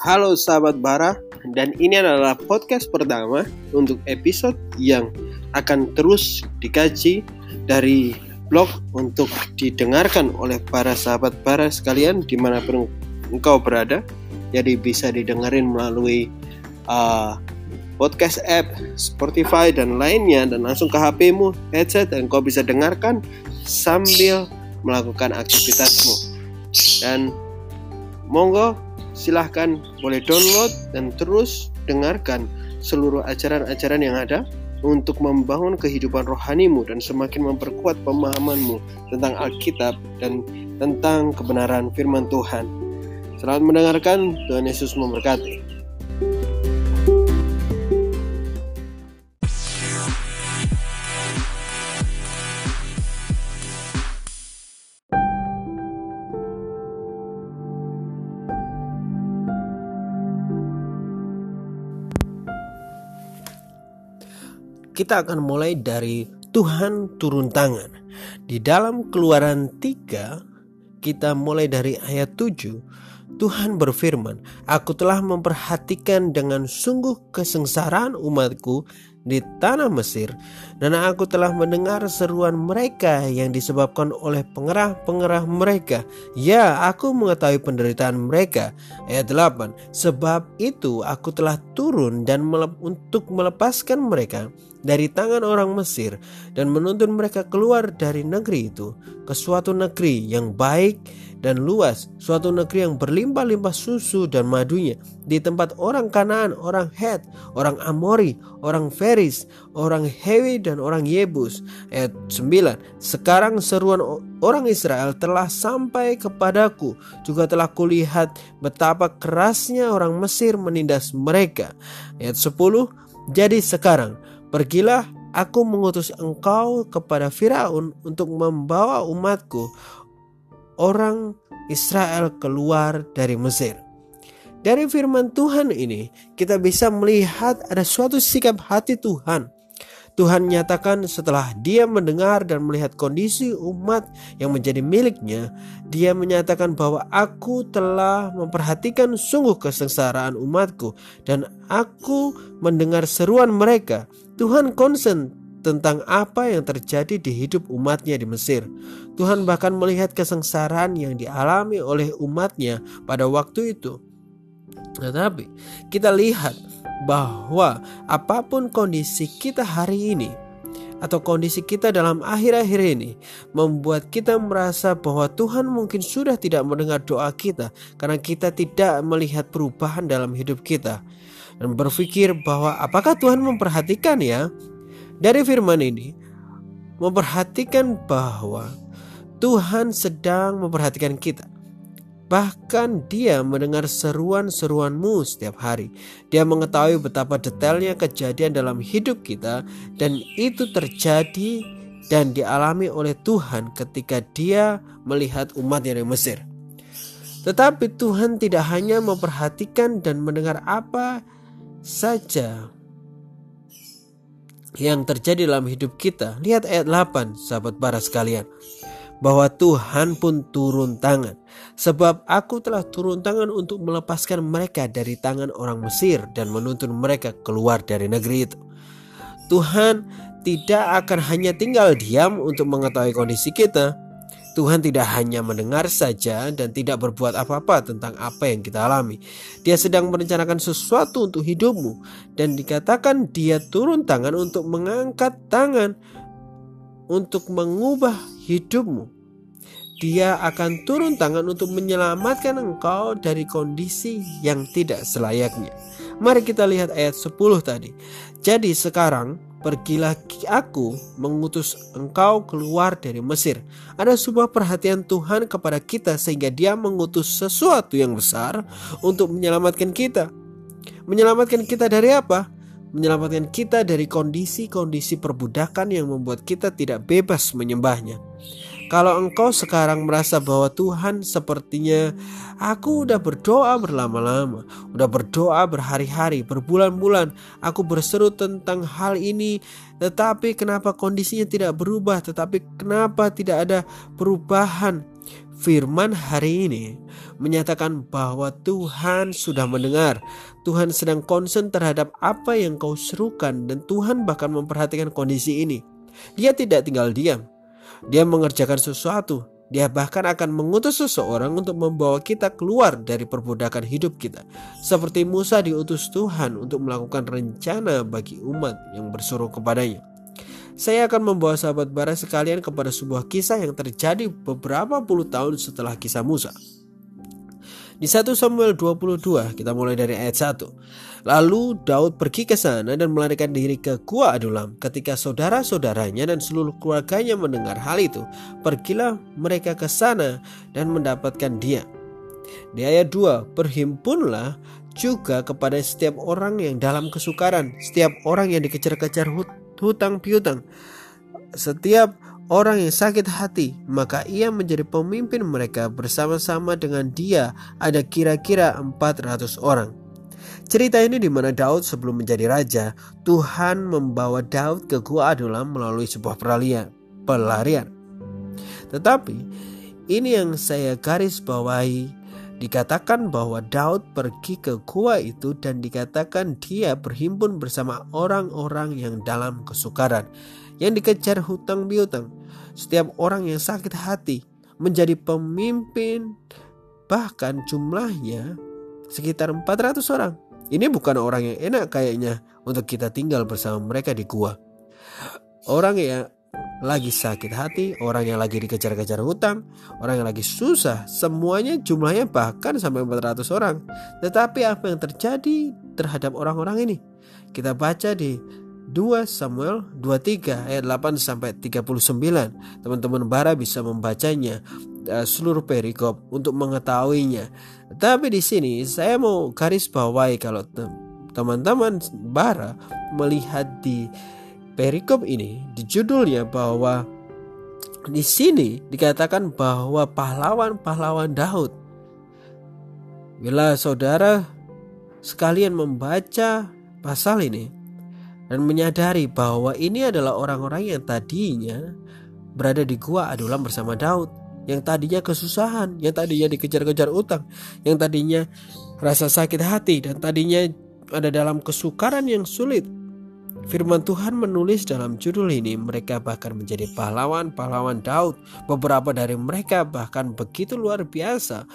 Halo sahabat Bara, dan ini adalah podcast pertama untuk episode yang akan terus dikaji dari blog untuk didengarkan oleh para sahabat Bara sekalian di mana pun engkau berada. Jadi bisa didengarin melalui uh, podcast app, Spotify dan lainnya dan langsung ke HP-mu, headset dan kau bisa dengarkan sambil melakukan aktivitasmu. Dan monggo silahkan boleh download dan terus dengarkan seluruh ajaran-ajaran yang ada untuk membangun kehidupan rohanimu dan semakin memperkuat pemahamanmu tentang Alkitab dan tentang kebenaran firman Tuhan. Selamat mendengarkan, Tuhan Yesus memberkati. Kita akan mulai dari Tuhan turun tangan. Di dalam keluaran 3 kita mulai dari ayat 7 Tuhan berfirman, Aku telah memperhatikan dengan sungguh kesengsaraan umatku di tanah Mesir dan aku telah mendengar seruan mereka yang disebabkan oleh pengerah-pengerah mereka. Ya aku mengetahui penderitaan mereka. Ayat 8 sebab itu aku telah turun dan melep untuk melepaskan mereka dari tangan orang Mesir dan menuntun mereka keluar dari negeri itu ke suatu negeri yang baik dan luas, suatu negeri yang berlimpah-limpah susu dan madunya, di tempat orang Kanaan, orang Het, orang Amori, orang Feris, orang Hewi dan orang Yebus. Ayat 9. Sekarang seruan orang Israel telah sampai kepadaku, juga telah kulihat betapa kerasnya orang Mesir menindas mereka. Ayat 10. Jadi sekarang pergilah aku mengutus engkau kepada Firaun untuk membawa umatku orang Israel keluar dari Mesir. Dari firman Tuhan ini, kita bisa melihat ada suatu sikap hati Tuhan. Tuhan nyatakan setelah dia mendengar dan melihat kondisi umat yang menjadi miliknya, dia menyatakan bahwa aku telah memperhatikan sungguh kesengsaraan umatku dan aku mendengar seruan mereka. Tuhan konsen tentang apa yang terjadi di hidup umatnya di Mesir. Tuhan bahkan melihat kesengsaraan yang dialami oleh umatnya pada waktu itu. Tetapi kita lihat bahwa apa pun kondisi kita hari ini atau kondisi kita dalam akhir-akhir ini membuat kita merasa bahwa Tuhan mungkin sudah tidak mendengar doa kita karena kita tidak melihat perubahan dalam hidup kita dan berpikir bahwa apakah Tuhan memperhatikan ya dari firman ini memperhatikan bahwa Tuhan sedang memperhatikan kita. Bahkan dia mendengar seruan-seruanmu setiap hari. Dia mengetahui betapa detailnya kejadian dalam hidup kita dan itu terjadi dan dialami oleh Tuhan ketika dia melihat umat dari Mesir. Tetapi Tuhan tidak hanya memperhatikan dan mendengar apa saja yang terjadi dalam hidup kita. Lihat ayat 8 sahabat para sekalian. Bahwa Tuhan pun turun tangan. Sebab aku telah turun tangan untuk melepaskan mereka dari tangan orang Mesir dan menuntun mereka keluar dari negeri itu. Tuhan tidak akan hanya tinggal diam untuk mengetahui kondisi kita, Tuhan tidak hanya mendengar saja dan tidak berbuat apa-apa tentang apa yang kita alami. Dia sedang merencanakan sesuatu untuk hidupmu dan dikatakan dia turun tangan untuk mengangkat tangan untuk mengubah hidupmu. Dia akan turun tangan untuk menyelamatkan engkau dari kondisi yang tidak selayaknya. Mari kita lihat ayat 10 tadi. Jadi sekarang Pergilah aku mengutus engkau keluar dari Mesir. Ada sebuah perhatian Tuhan kepada kita sehingga dia mengutus sesuatu yang besar untuk menyelamatkan kita. Menyelamatkan kita dari apa? Menyelamatkan kita dari kondisi-kondisi perbudakan yang membuat kita tidak bebas menyembahnya. Kalau engkau sekarang merasa bahwa Tuhan sepertinya aku udah berdoa berlama-lama, udah berdoa berhari-hari, berbulan-bulan, aku berseru tentang hal ini, tetapi kenapa kondisinya tidak berubah, tetapi kenapa tidak ada perubahan? Firman hari ini menyatakan bahwa Tuhan sudah mendengar. Tuhan sedang konsen terhadap apa yang kau serukan dan Tuhan bahkan memperhatikan kondisi ini. Dia tidak tinggal diam. Dia mengerjakan sesuatu. Dia bahkan akan mengutus seseorang untuk membawa kita keluar dari perbudakan hidup kita. Seperti Musa diutus Tuhan untuk melakukan rencana bagi umat yang bersuruh kepadanya. Saya akan membawa sahabat bara sekalian kepada sebuah kisah yang terjadi beberapa puluh tahun setelah kisah Musa. Di 1 Samuel 22 kita mulai dari ayat 1. Lalu Daud pergi ke sana dan melarikan diri ke Gua Adulam. Ketika saudara-saudaranya dan seluruh keluarganya mendengar hal itu, pergilah mereka ke sana dan mendapatkan dia. Di ayat 2, berhimpunlah juga kepada setiap orang yang dalam kesukaran, setiap orang yang dikejar-kejar hutang piutang. Setiap orang yang sakit hati, maka ia menjadi pemimpin mereka bersama-sama dengan dia ada kira-kira 400 orang. Cerita ini di mana Daud sebelum menjadi raja, Tuhan membawa Daud ke Gua Adulam melalui sebuah peralian, pelarian. Tetapi ini yang saya garis bawahi Dikatakan bahwa Daud pergi ke gua itu dan dikatakan dia berhimpun bersama orang-orang yang dalam kesukaran, yang dikejar hutang piutang. Setiap orang yang sakit hati menjadi pemimpin, bahkan jumlahnya sekitar 400 orang. Ini bukan orang yang enak kayaknya untuk kita tinggal bersama mereka di gua. Orang yang lagi sakit hati, orang yang lagi dikejar-kejar hutang, orang yang lagi susah, semuanya jumlahnya bahkan sampai 400 orang. Tetapi apa yang terjadi terhadap orang-orang ini? Kita baca di 2 Samuel 23 ayat 8 sampai 39. Teman-teman bara bisa membacanya uh, seluruh perikop untuk mengetahuinya. Tapi di sini saya mau garis bawahi kalau teman-teman bara melihat di perikop ini di judulnya bahwa di sini dikatakan bahwa pahlawan-pahlawan Daud. Bila saudara sekalian membaca pasal ini dan menyadari bahwa ini adalah orang-orang yang tadinya berada di gua Adulam bersama Daud, yang tadinya kesusahan, yang tadinya dikejar-kejar utang, yang tadinya rasa sakit hati dan tadinya ada dalam kesukaran yang sulit, Firman Tuhan menulis dalam judul ini mereka bahkan menjadi pahlawan-pahlawan Daud. Beberapa dari mereka bahkan begitu luar biasa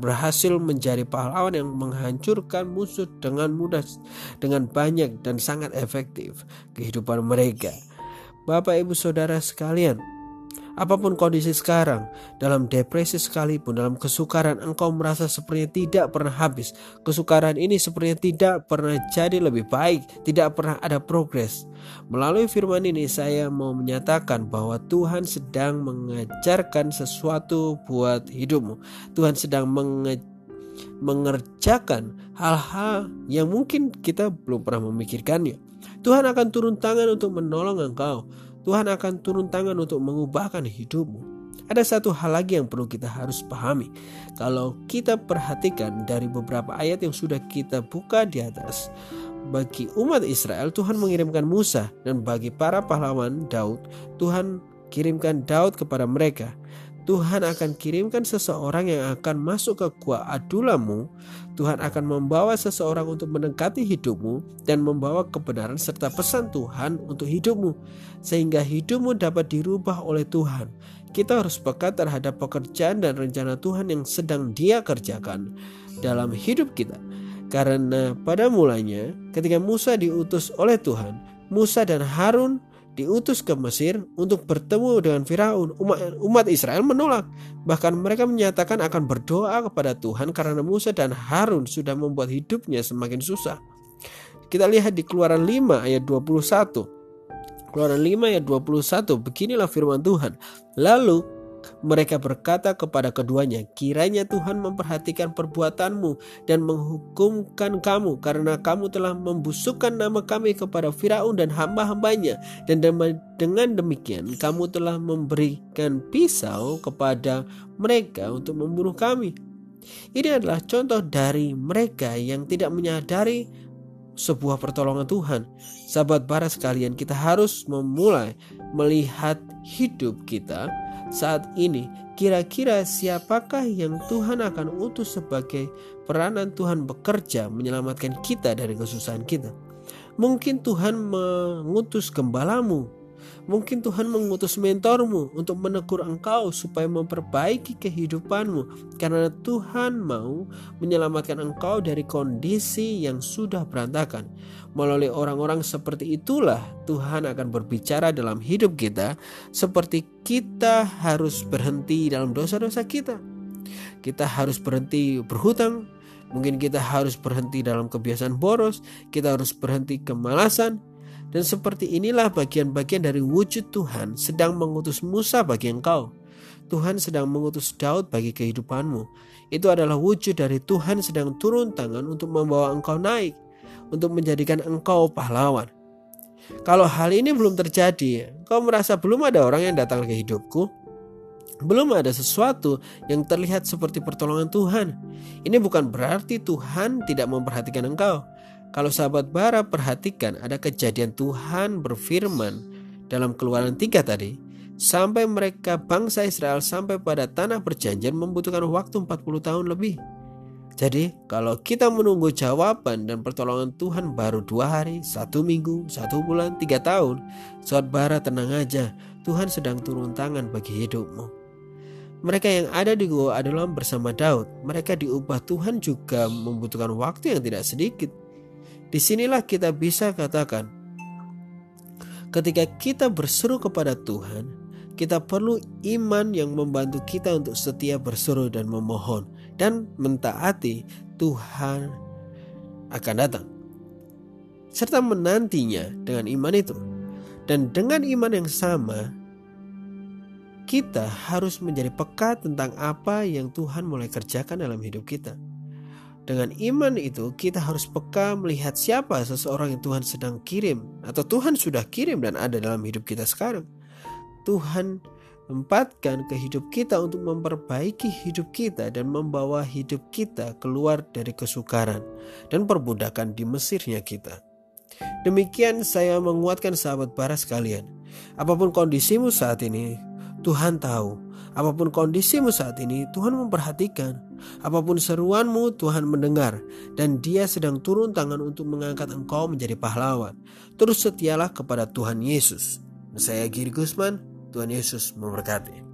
berhasil menjadi pahlawan yang menghancurkan musuh dengan mudah, dengan banyak dan sangat efektif kehidupan mereka. Bapak Ibu Saudara sekalian, Apa pun kondisi sekarang, dalam depresi sekalipun, dalam kesukaran engkau merasa sepertinya tidak pernah habis. Kesukaran ini sepertinya tidak pernah jadi lebih baik, tidak pernah ada progres. Melalui firman ini saya mau menyatakan bahwa Tuhan sedang mengajarkan sesuatu buat hidupmu. Tuhan sedang menge mengerjakan hal-hal yang mungkin kita belum pernah memikirkannya. Tuhan akan turun tangan untuk menolong engkau. Tuhan akan turun tangan untuk mengubahkan hidupmu. Ada satu hal lagi yang perlu kita harus pahami. Kalau kita perhatikan dari beberapa ayat yang sudah kita buka di atas, bagi umat Israel Tuhan mengirimkan Musa dan bagi para pahlawan Daud Tuhan kirimkan Daud kepada mereka Tuhan akan kirimkan seseorang yang akan masuk ke gua adulamu. Tuhan akan membawa seseorang untuk mendekati hidupmu dan membawa kebenaran serta pesan Tuhan untuk hidupmu, sehingga hidupmu dapat dirubah oleh Tuhan. Kita harus peka terhadap pekerjaan dan rencana Tuhan yang sedang Dia kerjakan dalam hidup kita, karena pada mulanya, ketika Musa diutus oleh Tuhan, Musa dan Harun diutus ke Mesir untuk bertemu dengan Firaun. Umat, umat Israel menolak. Bahkan mereka menyatakan akan berdoa kepada Tuhan karena Musa dan Harun sudah membuat hidupnya semakin susah. Kita lihat di Keluaran 5 ayat 21. Keluaran 5 ayat 21, beginilah firman Tuhan. Lalu mereka berkata kepada keduanya, "Kiranya Tuhan memperhatikan perbuatanmu dan menghukumkan kamu, karena kamu telah membusukkan nama kami kepada Firaun dan hamba-hambanya, dan dengan demikian kamu telah memberikan pisau kepada mereka untuk membunuh kami." Ini adalah contoh dari mereka yang tidak menyadari sebuah pertolongan Tuhan. Sahabat bara sekalian, kita harus memulai melihat hidup kita saat ini kira-kira siapakah yang Tuhan akan utus sebagai peranan Tuhan bekerja menyelamatkan kita dari kesusahan kita? Mungkin Tuhan mengutus gembalamu Mungkin Tuhan mengutus mentormu untuk menegur engkau supaya memperbaiki kehidupanmu karena Tuhan mau menyelamatkan engkau dari kondisi yang sudah berantakan. Melalui orang-orang seperti itulah Tuhan akan berbicara dalam hidup kita seperti kita harus berhenti dalam dosa-dosa kita. Kita harus berhenti berhutang, mungkin kita harus berhenti dalam kebiasaan boros, kita harus berhenti kemalasan, dan seperti inilah bagian-bagian dari wujud Tuhan sedang mengutus Musa bagi engkau. Tuhan sedang mengutus Daud bagi kehidupanmu. Itu adalah wujud dari Tuhan sedang turun tangan untuk membawa engkau naik, untuk menjadikan engkau pahlawan. Kalau hal ini belum terjadi, kau merasa belum ada orang yang datang ke hidupku, belum ada sesuatu yang terlihat seperti pertolongan Tuhan. Ini bukan berarti Tuhan tidak memperhatikan engkau. Kalau sahabat bara perhatikan ada kejadian Tuhan berfirman dalam keluaran tiga tadi. Sampai mereka bangsa Israel sampai pada tanah perjanjian membutuhkan waktu 40 tahun lebih. Jadi kalau kita menunggu jawaban dan pertolongan Tuhan baru dua hari, satu minggu, satu bulan, tiga tahun, saat bara tenang aja, Tuhan sedang turun tangan bagi hidupmu. Mereka yang ada di gua adalah bersama Daud. Mereka diubah Tuhan juga membutuhkan waktu yang tidak sedikit. Di sinilah kita bisa katakan, ketika kita berseru kepada Tuhan, kita perlu iman yang membantu kita untuk setia berseru dan memohon dan mentaati Tuhan akan datang. Serta menantinya dengan iman itu. Dan dengan iman yang sama, kita harus menjadi peka tentang apa yang Tuhan mulai kerjakan dalam hidup kita. Dengan iman itu kita harus peka melihat siapa seseorang yang Tuhan sedang kirim atau Tuhan sudah kirim dan ada dalam hidup kita sekarang. Tuhan empatkan ke hidup kita untuk memperbaiki hidup kita dan membawa hidup kita keluar dari kesukaran dan perbudakan di Mesirnya kita. Demikian saya menguatkan sahabat bara sekalian. Apa pun kondisimu saat ini, Tuhan tahu. Apa pun kondisimu saat ini, Tuhan memperhatikan. Apa pun seruanmu, Tuhan mendengar. Dan dia sedang turun tangan untuk mengangkat engkau menjadi pahlawan. Terus setialah kepada Tuhan Yesus. Saya Giri Gusman, Tuhan Yesus memberkati.